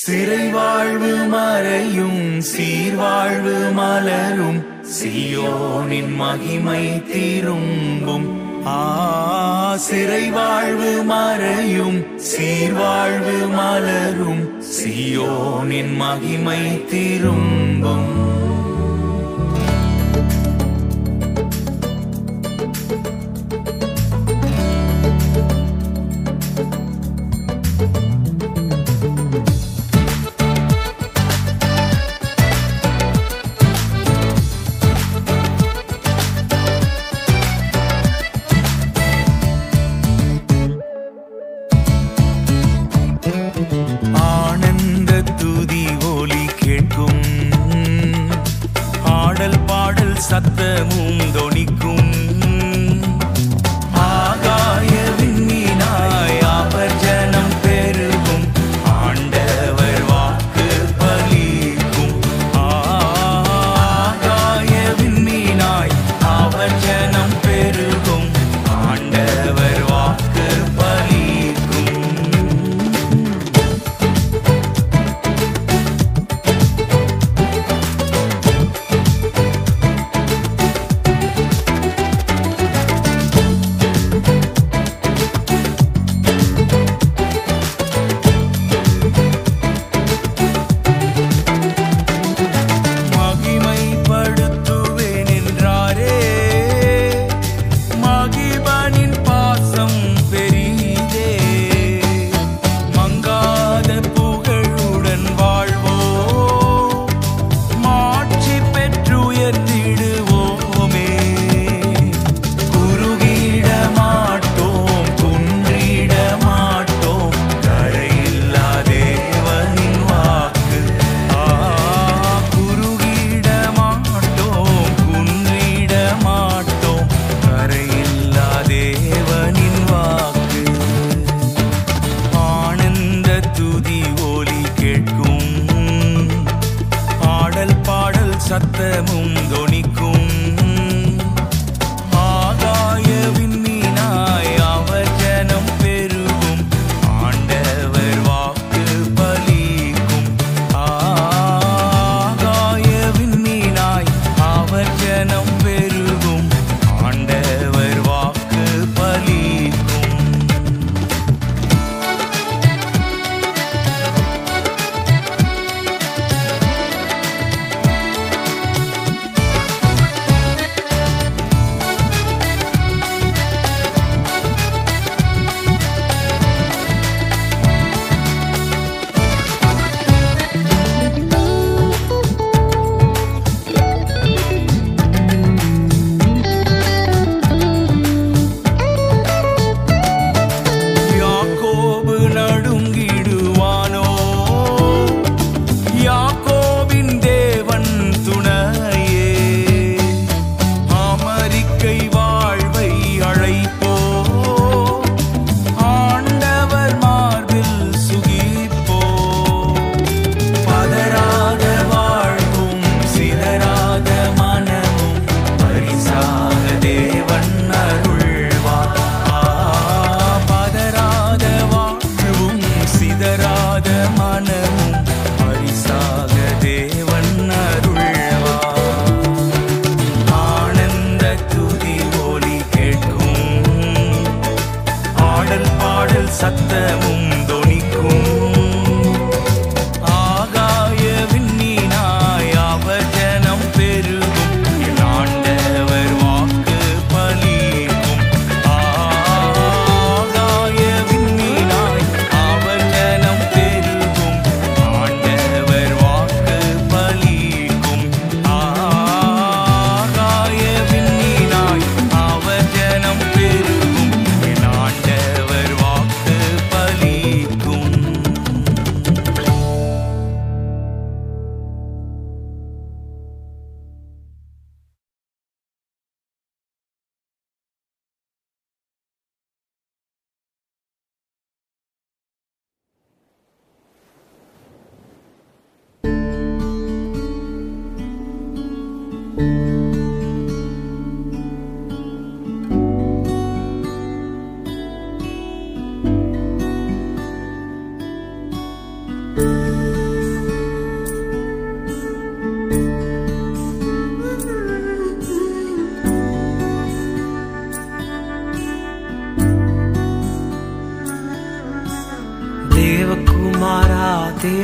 சிறை வாழ்வு மறையும் சீர்வாழ்வு மலரும் சியோனின் மகிமை திரும்பும். ஆ சிறை வாழ்வு மறையும் சீர்வாழ்வு மலரும் சியோனின் மகிமை திரும்பும்.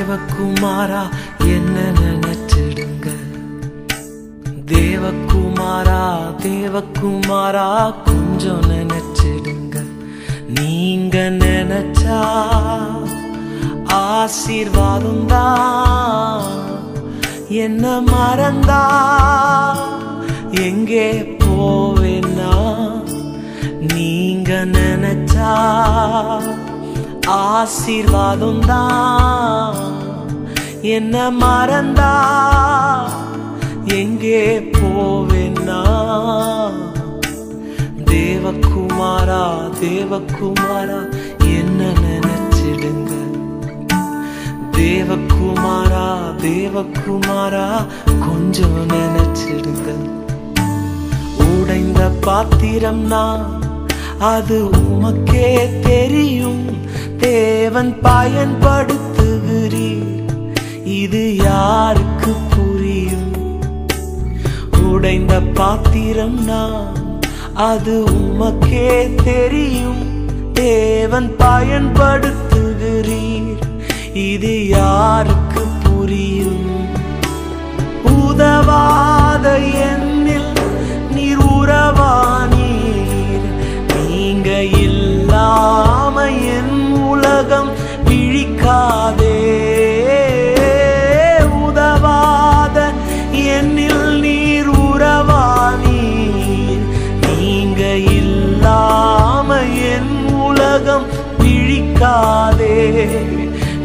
தேவகுமாரா என்ன நினைச்சிடுங்க. தேவகுமாரா தேவகுமாரா கொஞ்சம் நினைச்சிடுங்க. நீங்க நினைச்சா ஆசீர்வாதம் தான். என்ன மறந்தா எங்கே போவேன்னா நீங்க நினைச்சா ஆசீர்வாதம் தான். என்ன மறந்தா? எங்கே போவேன்னா? தேவகுமாரா தேவகுமாரா என்ன நினைச்சிடுங்க? தேவகுமாரா தேவகுமாரா கொஞ்சம் நினைச்சிடுங்க. உடைந்த பாத்திரம்னா அது உமக்கே தெரியும். தேவன் பயன்படுத்த இது யாருக்கு புரியும்? உடைந்த பாத்திரம் நான் அது உமக்கே தெரியும். தேவன் பயன்படுத்துகிறீர் இது யாருக்கு புரியும்? உதவாத எண்ணில் நீர் உறவானீர். நீங்க இல்லாம என் உலகம் விழிக்காதே காதே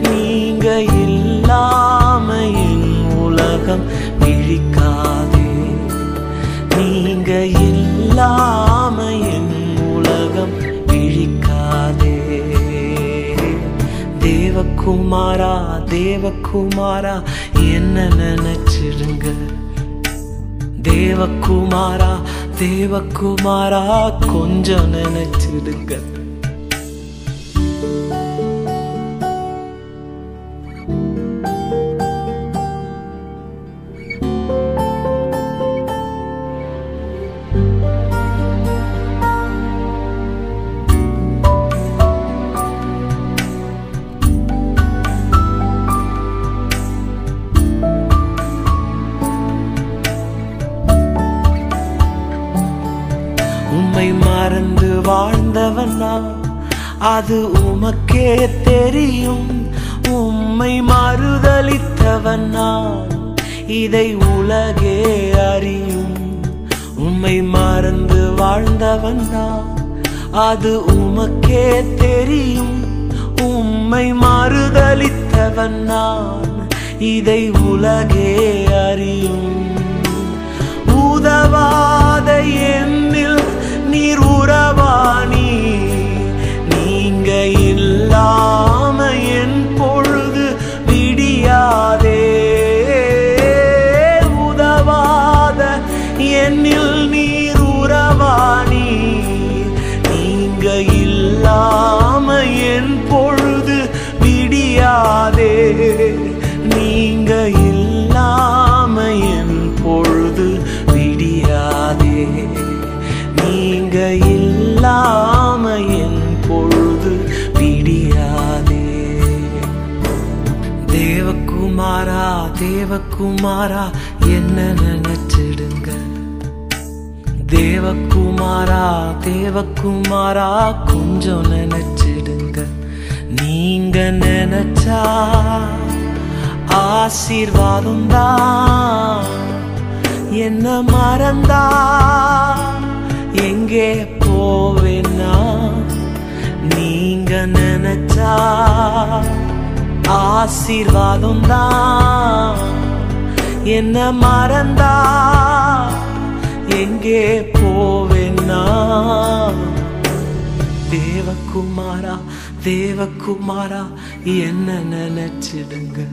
நீங்க இல்லாம என் உலகம் விழிக்காதே நீங்க இல்லாம என் உலகம் விழிக்காதே தேவகுமாரா தேவகுமாரா என்ன நினைச்சிருங்க? தேவகுமாரா தேவகுமாரா கொஞ்சம் நினைச்சிடுங்க இதை உலகே அறியும். உம்மை மறந்து வாழ்ந்தவனா அது உமக்கே தெரியும். உம்மை மறுதளித்தவன் நான். இதை உலகே அறியும். உதவாத எண்ணில் நீர் உறவாணி நீங்க இல்லா தேவக்குமாரா என்ன நினைச்சிடுங்க? தேவக்குமாரா தேவக்குமாரா கொஞ்சம் நினைச்சிடுங்க. நீங்க நினைச்சா ஆசீர்வாதம் தான். என்ன மறந்தா? எங்கே போவேன்னா நீங்க நினைச்சா ஆசீர்வாதம் தான். என்ன மறந்தா? எங்கே போவேன்னா? தேவகுமாரா தேவகுமாரா என்ன நினைச்சிடுங்க?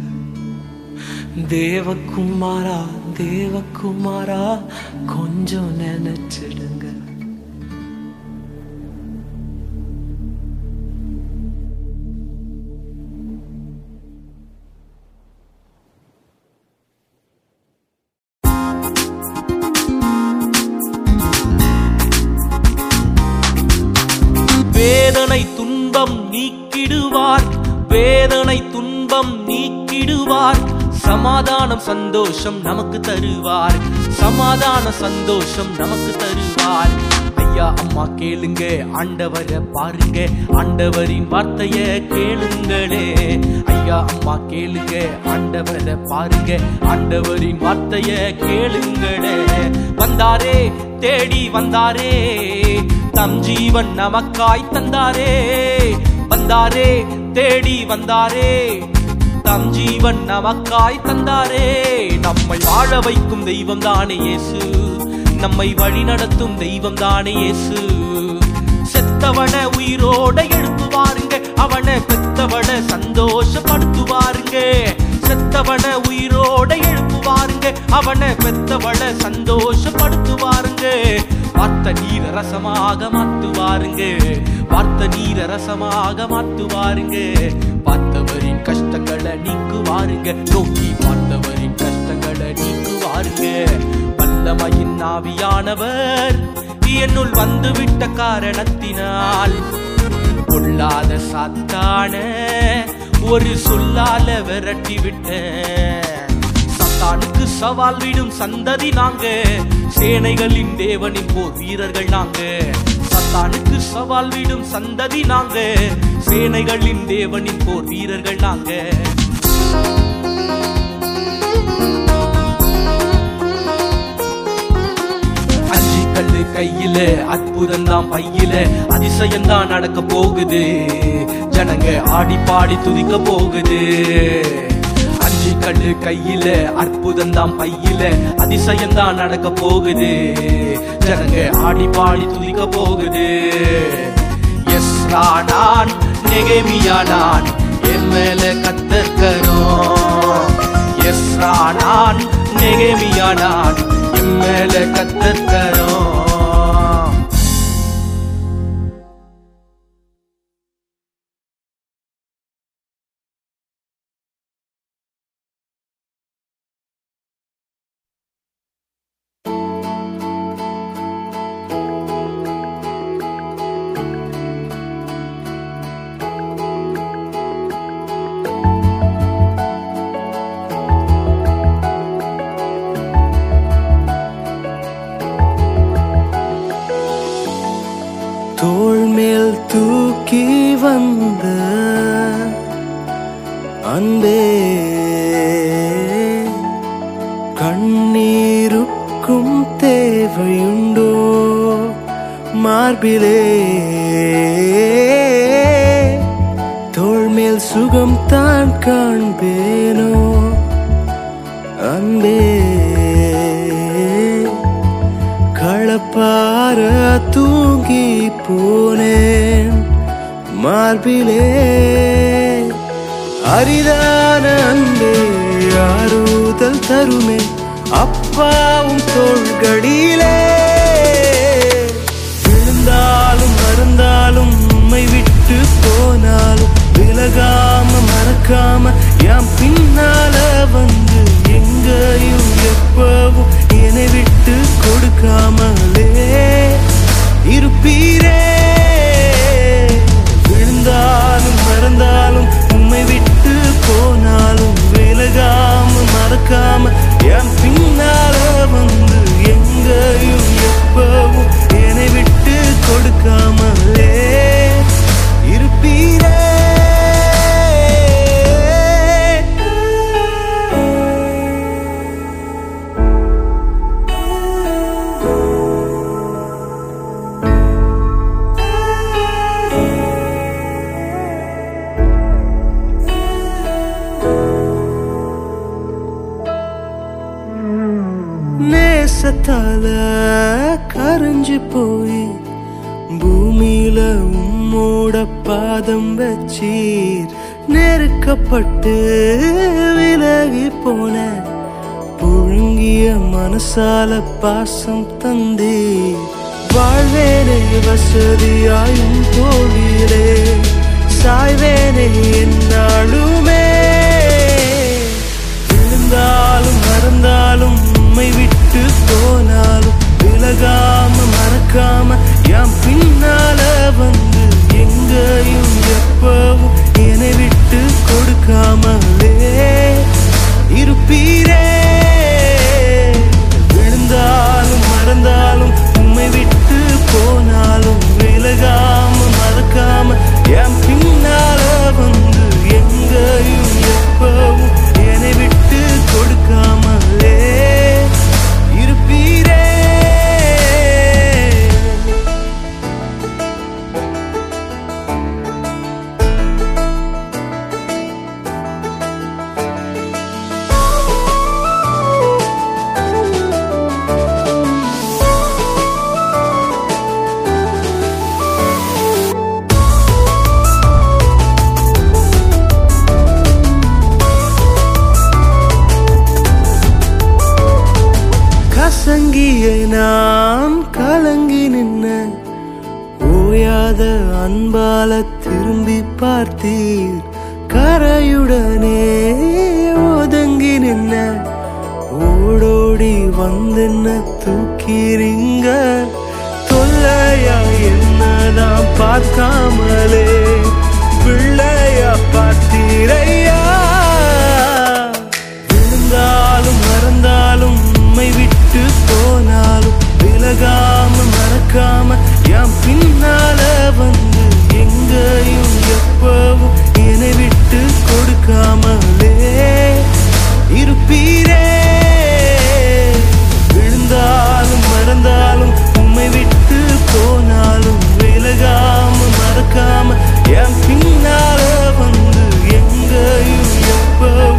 தேவகுமாரா தேவகுமாரா கொஞ்சம் நினைச்சிடுங்க. வேதனை துன்பம் நீக்கிடுவார். வேதனை துன்பம் நீக்கிடுவார். சமாதானம் சந்தோஷம் நமக்கு தருவார். சமாதான சந்தோஷம் நமக்கு தருவார். ஐயா அம்மா கேளுங்க ஆண்டவரை பாருங்க ஆண்டவரின் வார்த்தைய கேளுங்களே. ஐயா அம்மா கேளுங்க ஆண்டவரை பாருங்க ஆண்டவரின் வார்த்தைய கேளுங்களே. வந்தாரே தேடி வந்தாரே தம் ஜீவன் நமக்காய் தந்தாரே. வந்தாரே தேடி வந்தாரே தம் ஜீவன் நமக்காய் தந்தாரே. நம்மை வாழ வைக்கும் தெய்வம் தானே இயேசு. நம்மை வழி நடத்தும் தெய்வம் தானே இயேசு. உயிரோட உயிரோட எழுப்புவாருங்க அவனை பெத்தவனை சந்தோஷப்படுத்துவாருங்க. செத்தவனை உயிரோட எழுப்புவாருங்க அவனை பெத்தவள சந்தோஷப்படுத்துவாருங்க. வார்த்த நீர ரசமாக மாத்துவாருங்க வார்த்த நீர ரசமாக மாத்துவாருங்க. பார்த்தவரின் கஷ்டங்களை நீக்குவாருங்க நோக்கி பார்த்து நீக்குவாருங்க வல்லமையின் ஆவியானவர் என்னுள் வந்துவிட்ட காரணத்தினால். கொள்ளாத சாத்தான ஒரு சொல்லால விரட்டி விட்டேன் சத்தானுக்கு சவால் விடும் சந்ததி நாங்க. சேனைகளின் தேவனின் போர் வீரர்கள் நாங்க. சத்தானுக்கு சவால் விடும் சந்ததி நாங்க. சேனைகளின் தேவனின் போர் வீரர்கள் நாங்க. கையில அற்புதம் தான் பையில. அதிசயம் தான் நடக்க போகுது. ஜனங்க ஆடி பாடி துதிக்க போகுது. அஞ்சு கல்லு கையில அற்புதம் தான் பையில. அதிசயம் தான் நடக்க போகுது. ஜனங்க ஆடி பாடி துதிக்க போகுது. எஸ்ரா நான் நெகேமியா நான் என் மேல கத்தற்கரும். எஸ்ரா நான் நெகேமியா நான் என் மேல கத்தற்கரும். கண்ணீருக்கும் தேவையுண்டோ? மார்பிலே. தோல்மேல் சுகம் தான் காண்பேனோ? அன்பே. களப்பார தூங்கி போனேன் மார்பிலே. அரிதான அன்பே ஆறுதல் தருமே. அப்பாவும் தோள்களிலே. விழுந்தாலும் மறந்தாலும் உண்மை விட்டு போனாலும் விலகாம மறக்காம என் பின்னால வந்து எங்கேயும் எப்பவும் என்னை விட்டு கொடுக்காமலே. இருப்பீரே. விழுந்தாலும் மறந்தாலும் உம்மை விட்டு போனாலும் விலகாம மறக்காம என் பின்னால வந்து எங்கேயும் எப்பவும் என்னை விட்டு கொடுக்காமலே நேசத்தால கரைஞ்சு போய் பூமியில உம்மோட பாதம் வச்சீர். நெருக்கப்பட்டு விலகி போன புழுங்கிய மனசால பாசம் தந்தீர். வாழ்வேனே வசதியாயும் தோழிலே சாய்வேனே என்னாலுமே விழுந்தாலும் மறந்தாலும் உண்மை விட்டு விட்டு போனாலும் விலகாம மறக்காம என் பின்னால வந்து எங்கேயும் எப்பவும் என்னை விட்டு கொடுக்காமலே. இருப்பீரே விழுந்தாலும் மறந்தாலும் உண்மை விட்டு போனாலும் விலகாம மறக்காம என் பின்னால வந்து எங்கேயும் எப்பவும் என்னை விட்டு கொடுக்காம ஏங்கிய நான் கலங்கி நின்ன ஓயாத அன்பால திரும்பி பார்த்தீர். கரையுடனே ஒதுங்கி நின்ன ஓடோடி வந்தென்ன தூக்கிறீங்க? தொல்லையா என்னதான் பார்க்காமலே? பிள்ளையா பார்த்தீரையா? விலகாம மறக்காம என் பின்னால வந்து எங்கேயும் எப்பவும் என்னை விட்டு கொடுக்காமலே. இருப்பீரே விழுந்தாலும் மறந்தாலும் உம்மை விட்டு போனாலும் விலகாம மறக்காம என் பின்னால வந்து எங்கேயும் எப்பவும்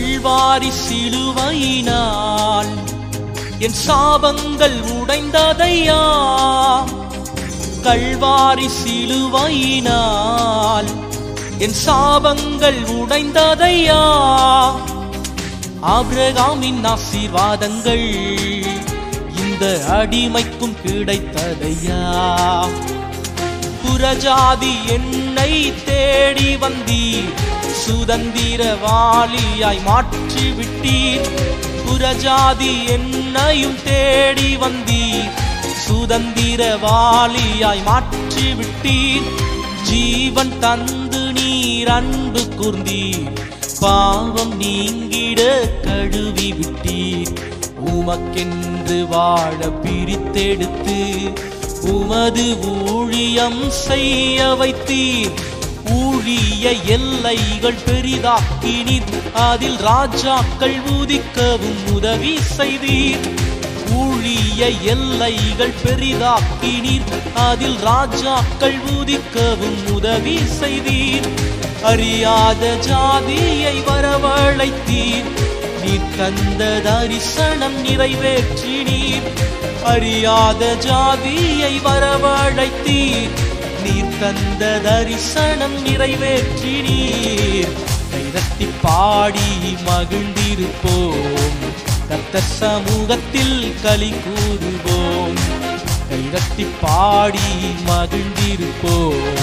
கல்வாரி சிலுவையினால் என் சாபங்கள் உடைந்ததையா? கல்வாரி சிலுவையினால் என் சாபங்கள் உடைந்ததையா? ஆபிரகாமின் ஆசீர்வாதங்கள் இந்த அடிமைக்கும் கிடைத்ததையா? புறஜாதி என்னை தேடி வந்தீர். சுதந்திரவாளியாய் மாற்றி விட்டீர் புறஜாதி என்னையும் தேடி வந்தீர். சுதந்திரவாளியாய் மாற்றி விட்டீர் ஜீவன் தந்து நீர் அன்பு கூர்ந்தீர். பாவம் நீங்கிட கழுவி விட்டீர். உமக்கென்று வாழ பிரித்தெடுத்து உமது ஊழியம் செய்ய வைத்தீர். ஊழிய எல்லைகள் பெரிதாக்கினீர். அதில் ராஜாக்கள் உதிக்கவும் உதவி செய்தீர். ஊழிய எல்லைகள் பெரிதாக்கினீர். அதில் ராஜாக்கள் உதிக்கவும் உதவி செய்தீர். அறியாத ஜாதியை வரவழைத்தீர். நீர் தந்த தரிசனம் நிறைவேற்றினீர். அறியாத ஜாதியை வரவழைத்தீர். நீர் தந்த தரிசனம் நிறைவேற்றினீர். கைரத்தி பாடி மகிழ்ந்திருப்போம். கர்த்தர் சமூகத்தில் களி கூறுவோம். கைரத்தி பாடி மகிழ்ந்திருப்போம்.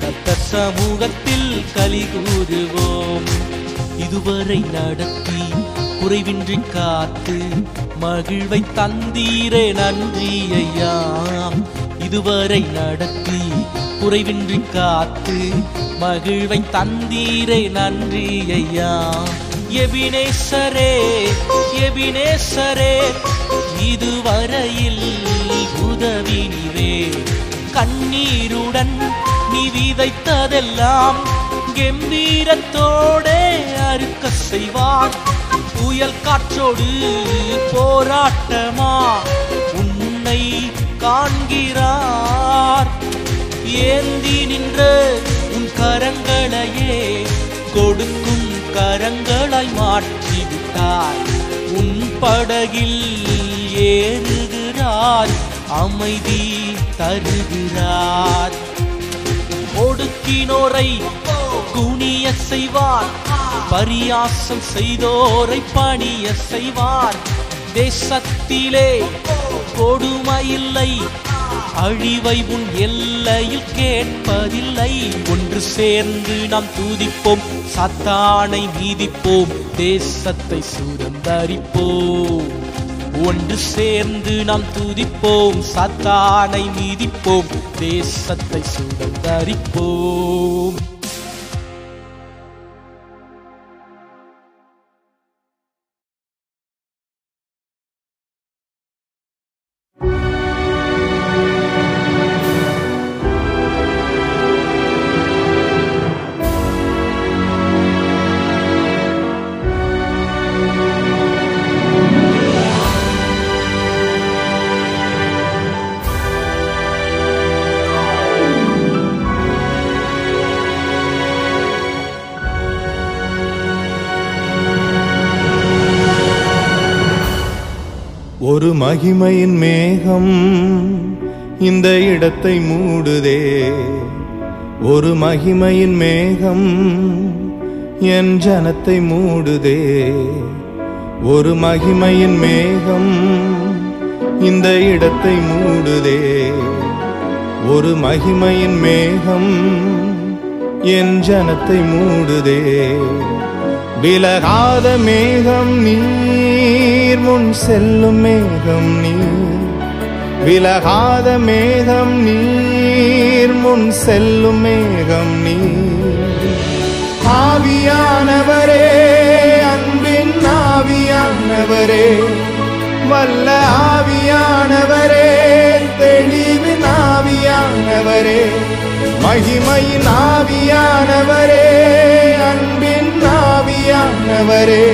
கர்த்தர் சமூகத்தில் களி கூறுவோம். இதுவரை நடத்தி குறைவின்றி காத்து மகிழ்வை தந்தீரே நன்றி ஐயா. இதுவரை நடத்தி குறைவின்றி காத்து மகிழ்வை தந்தீரே நன்றி ஐயா. எபினேசரே எபினேசரே இதுவரையில் உதவி நீரே. கண்ணீருடன் நீ விதைத்ததெல்லாம் கம்பீரத்தோடே அறுக்க செய்வார். புயல் காற்றோடு போராட்டமா? உன்னை காண்கிறார். ஏந்தி நின்ற உன் கரங்களையே கொடுக்கும் கரங்களாய் மாற்றிவிட்டார் உன் படகில் ஏறுகிறார் அமைதி தருகிறார் ஒடுக்கினோரை குனிய செய்வார் பரியாசம் செய்தோரை பணிய செய்வார். தேசத்திலே கொடுமையில்லை அழிவை உன் எல்லையில் கேட்பதில்லை. ஒன்று சேர்ந்து நாம் தூதிப்போம். சத்தானை மீதிப்போம். தேசத்தை சுதந்தரிப்போம். ஒன்று சேர்ந்து நாம் துதிப்போம். சத்தானை மீதிப்போம். தேசத்தை சுதந்தரிப்போம். மகிமையின் மேகம் இந்த இடத்தை மூடுதே. ஒரு மகிமையின் மேகம் என் ஜனத்தை மூடுதே. ஒரு மகிமையின் மேகம் இந்த இடத்தை மூடுதே. ஒரு மகிமையின் மேகம் என் ஜனத்தை மூடுதே. விலகாத மேகம் நீர் முன் செல்லும் மேகம் நீர். விலகாத மேகம் நீர் முன் செல்லும் மேகம் நீர். ஆவியானவரே அன்பின் ஆவியானவரே வல்ல ஆவியானவரே தெளிவின் ஆவியானவரே மகிமையின் ஆவியானவரே அன்பின் ஆவியானவரே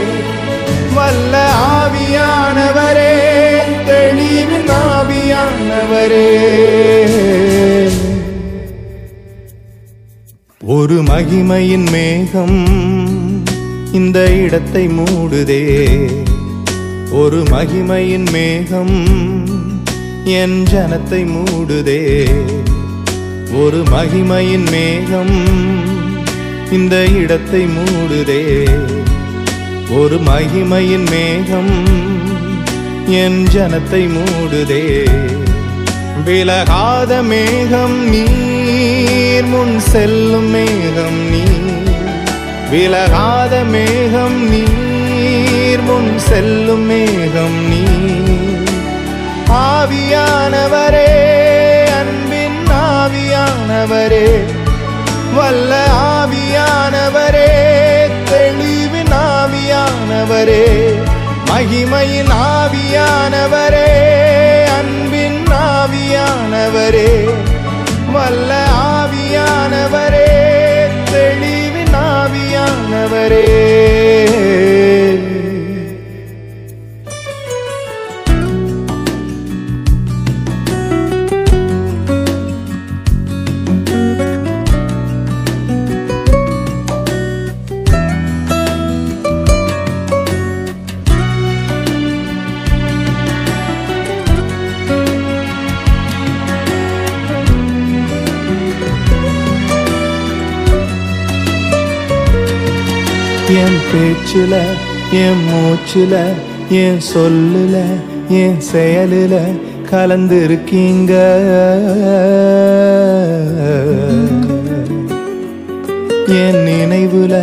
வல்ல ஆவியானவரே தெளிவின் ஆவியானவரே. ஒரு மகிமையின் மேகம் இந்த இடத்தை மூடுதே. ஒரு மகிமையின் மேகம் என் ஜனத்தை மூடுதே. ஒரு மகிமையின் மேகம் இந்த இடத்தை மூடுதே. ஒரு மகிமையின் மேகம் என் ஜனத்தை மூடுதே. விலகாத மேகம் நீர் முன் செல்லும் மேகம் நீர். விலகாத மேகம் நீர் முன் செல்லும் மேகம் நீர். ஆவியானவரே அன்பின் ஆவியானவரே வல்ல ஆவியானவரே தெளிவின் ஆவியானவரே மகிமையின் ஆவியானவரே அன்பின் ஆவியானவரே வல்ல ஆவியானவரே தெளிவின் ஆவியானவரே. பேச்சுல என் மூச்சுல என் சொல்லுல என் செயலுல கலந்திருக்கீங்க. என் நினைவுல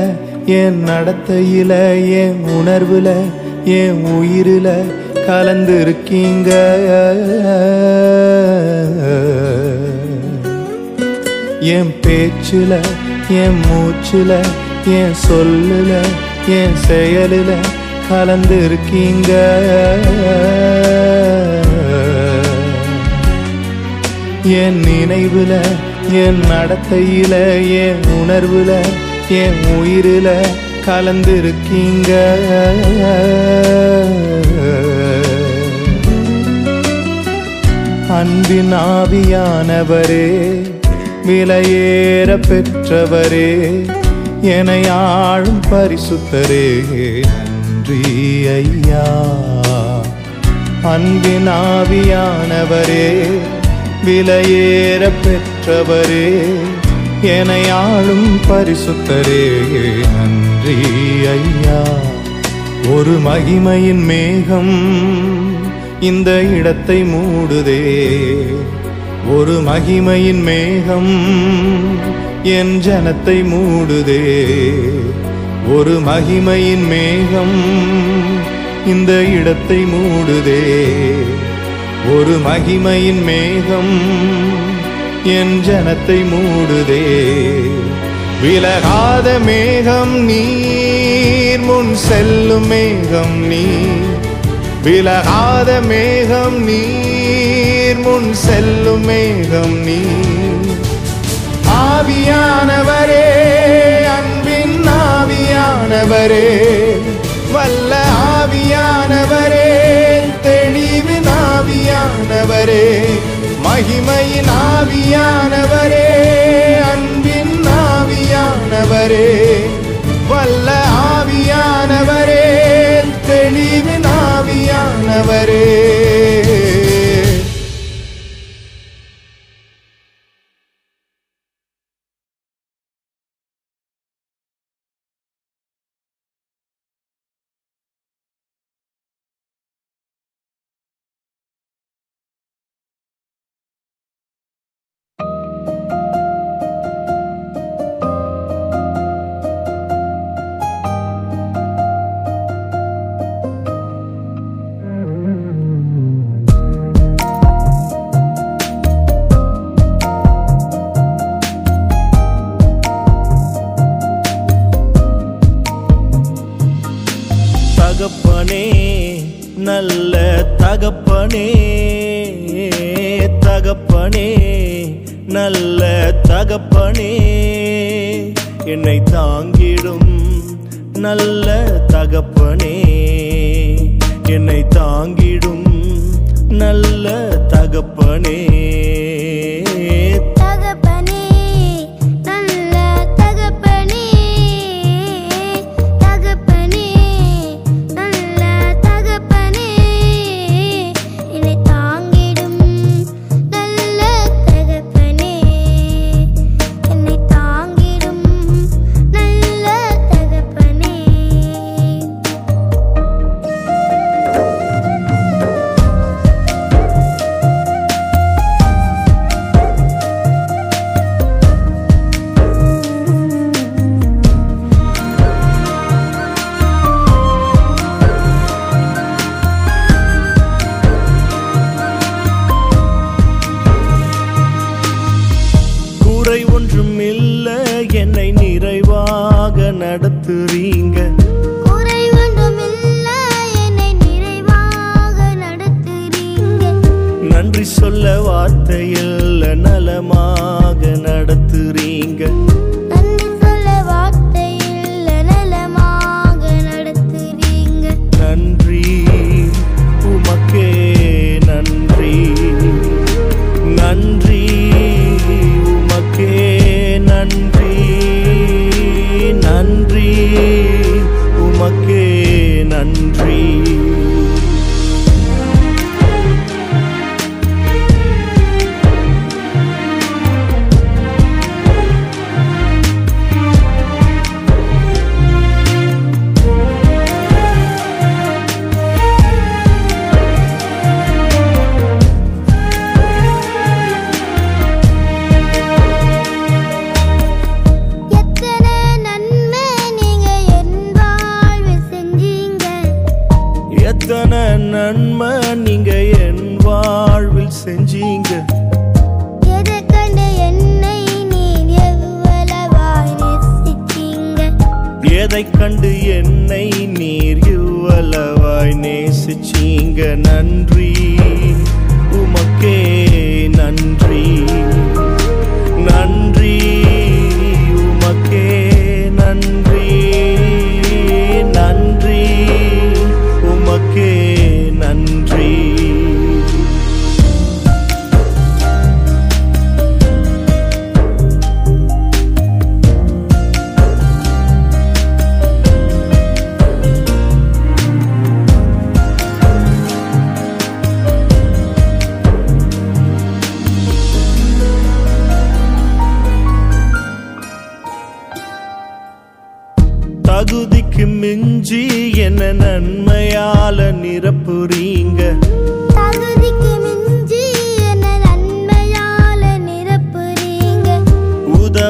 என் நடத்தையில என் உணர்வுல என் கலந்து இருக்கீங்க என் பேச்சுல என் மூச்சுல என் சொல்லுல என் செயலில் கலந்திருக்கீங்க. என் நினைவில் என் நடத்தையில் என் உணர்வில் என் உயிரில் கலந்திருக்கீங்க. அன்பின் ஆவியானவரே விலையேற பெற்றவரே என ஆளும் பரிசுத்தரே. நன்றி ஐயா. அன்பின் ஆவியானவரே விலையேற பெற்றவரே என ஆளும் பரிசுத்தரே. நன்றி ஐயா. ஒரு மகிமையின் மேகம் இந்த இடத்தை மூடுதே. ஒரு மகிமையின் மேகம் என் ஜனத்தை மூடுதே. ஒரு மகிமையின் மேகம் இந்த இடத்தை மூடுதே. ஒரு மகிமையின் மேகம் என் ஜனத்தை மூடுதே. விலகாத மேகம் நீர் முன் செல்லும் மேகம் நீ விலகாத மேகம் நீர் முன் செல்லும் மேகம் நீ ஆவியானவரே அன்பின் ஆவியானவரே வல்ல ஆவியானவரே தெளிவின் ஆவியானவரே மகிமையின் ஆவியானவரே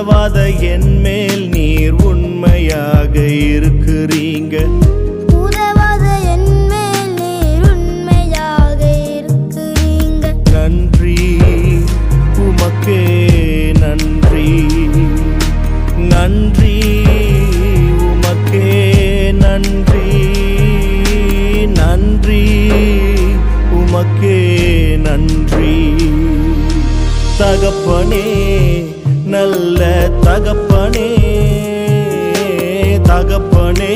உறவாத என் மேல் நீர் உண்மையாக இருக்கிறீங்க. உறவாத நன்றி உமக்கே நன்றி. நன்றி உமக்கே நன்றி. நன்றி உமக்கே நன்றி. தகப்பனே தகப்பனே தகப்பனே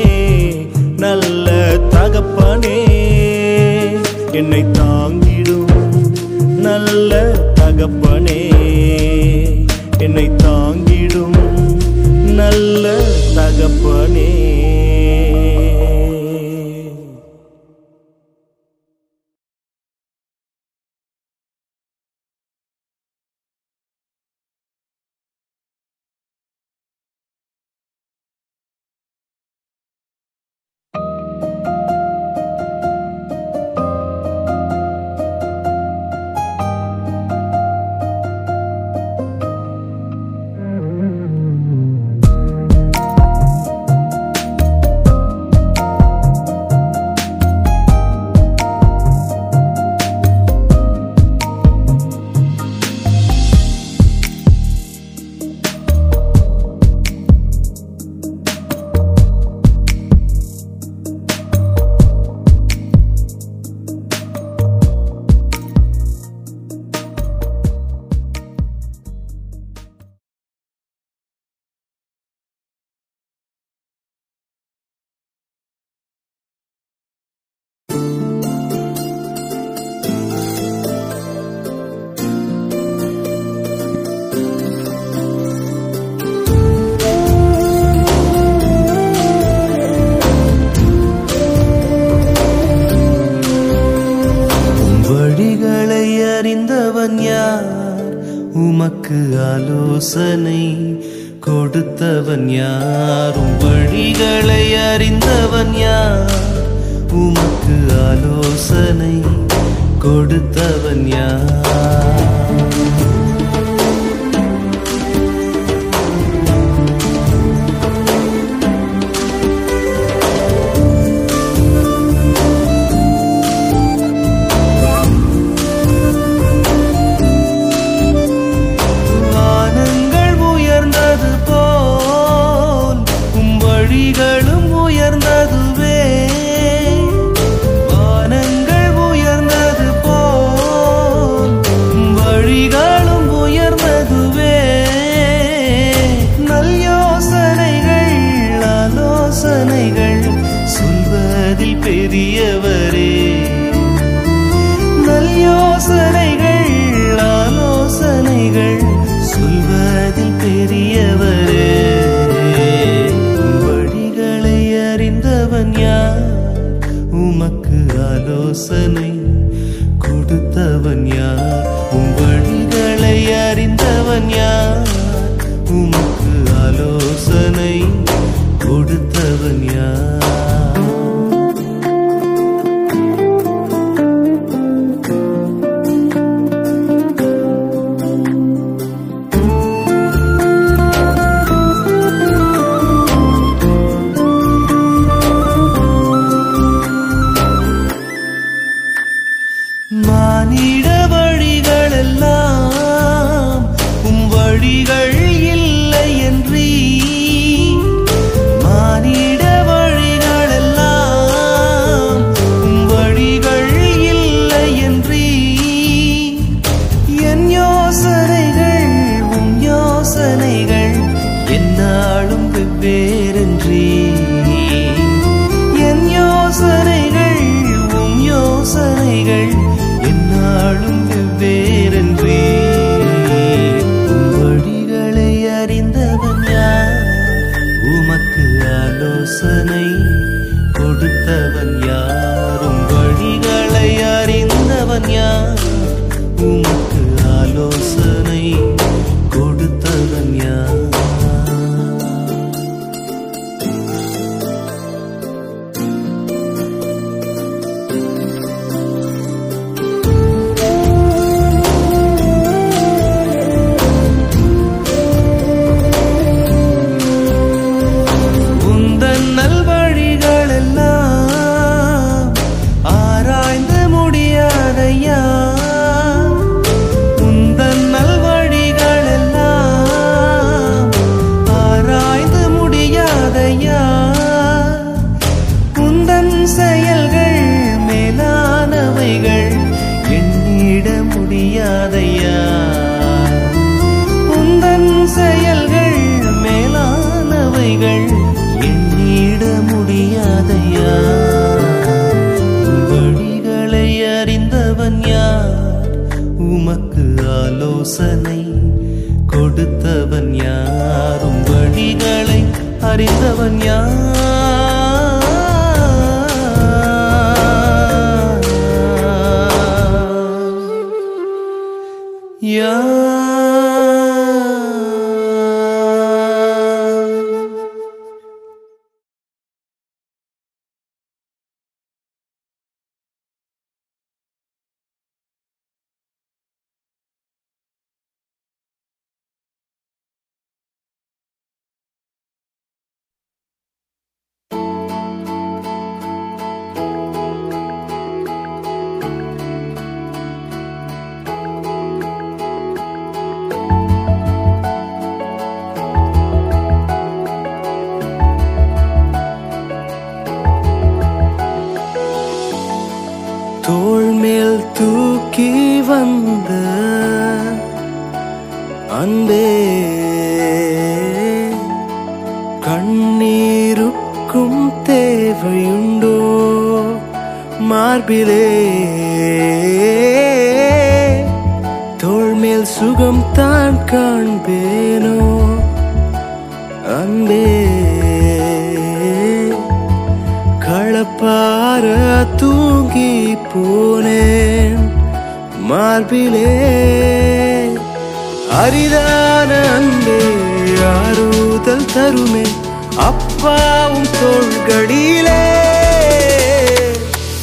நல்ல தகப்பனே. என்னை தாங்கிடும் நல்ல தகப்பனே. அவனுக்கு ஆலோசனை கொடுத்தவன் யாரும் வழிகளை அறிந்தவன் யார்? உமக்கு ஆலோசனை கொடுத்தவன் யார்? 呀，呀。தருமே. அப்பாவும் தோள்களிலே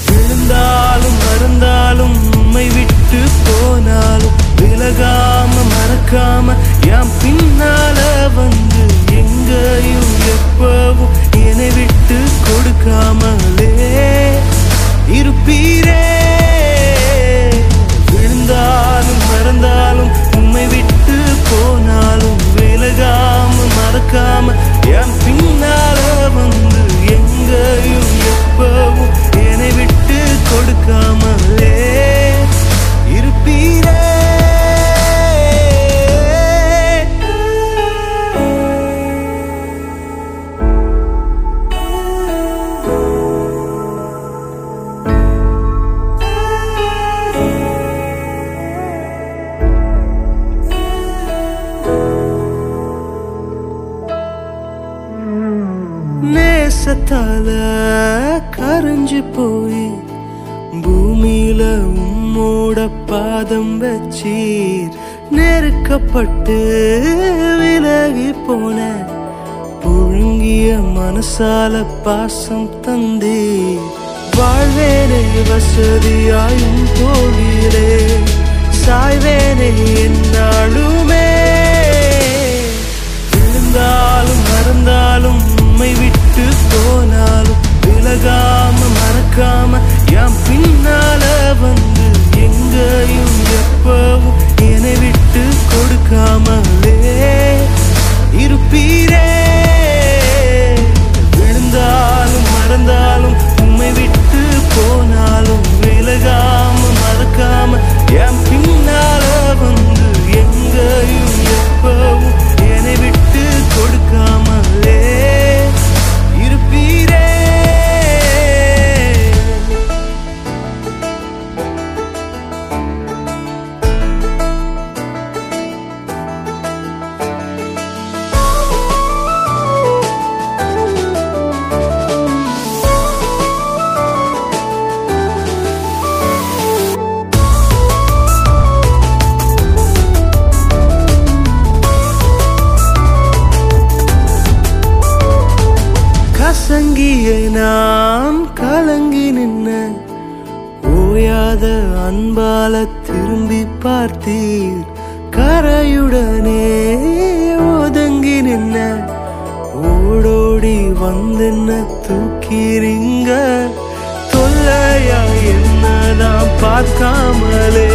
விழுந்தாலும் மறந்தாலும் உண்மை விட்டு போனாலும் விலகாம மறக்காம என் பின்னால வந்து எங்கேயும் எப்பவும் என்னை விட்டு கொடுக்காமலே. இருப்பீரே. விழுந்தாலும் மறந்தாலும் உண்மை விட்டு போன மறக்காம என் பின்னால வந்து எங்கேயும் எப்பவும் என்னை விட்டு கொடுக்காமலே. பாதம் வச்சீர். நெருக்கப்பட்டு விலகி போன புழுங்கிய மனசால பாசம் தந்தீர். வாழ்வேனே வசதியாயும் போகிறேன். சாய்வேனே என் பார்க்காமலே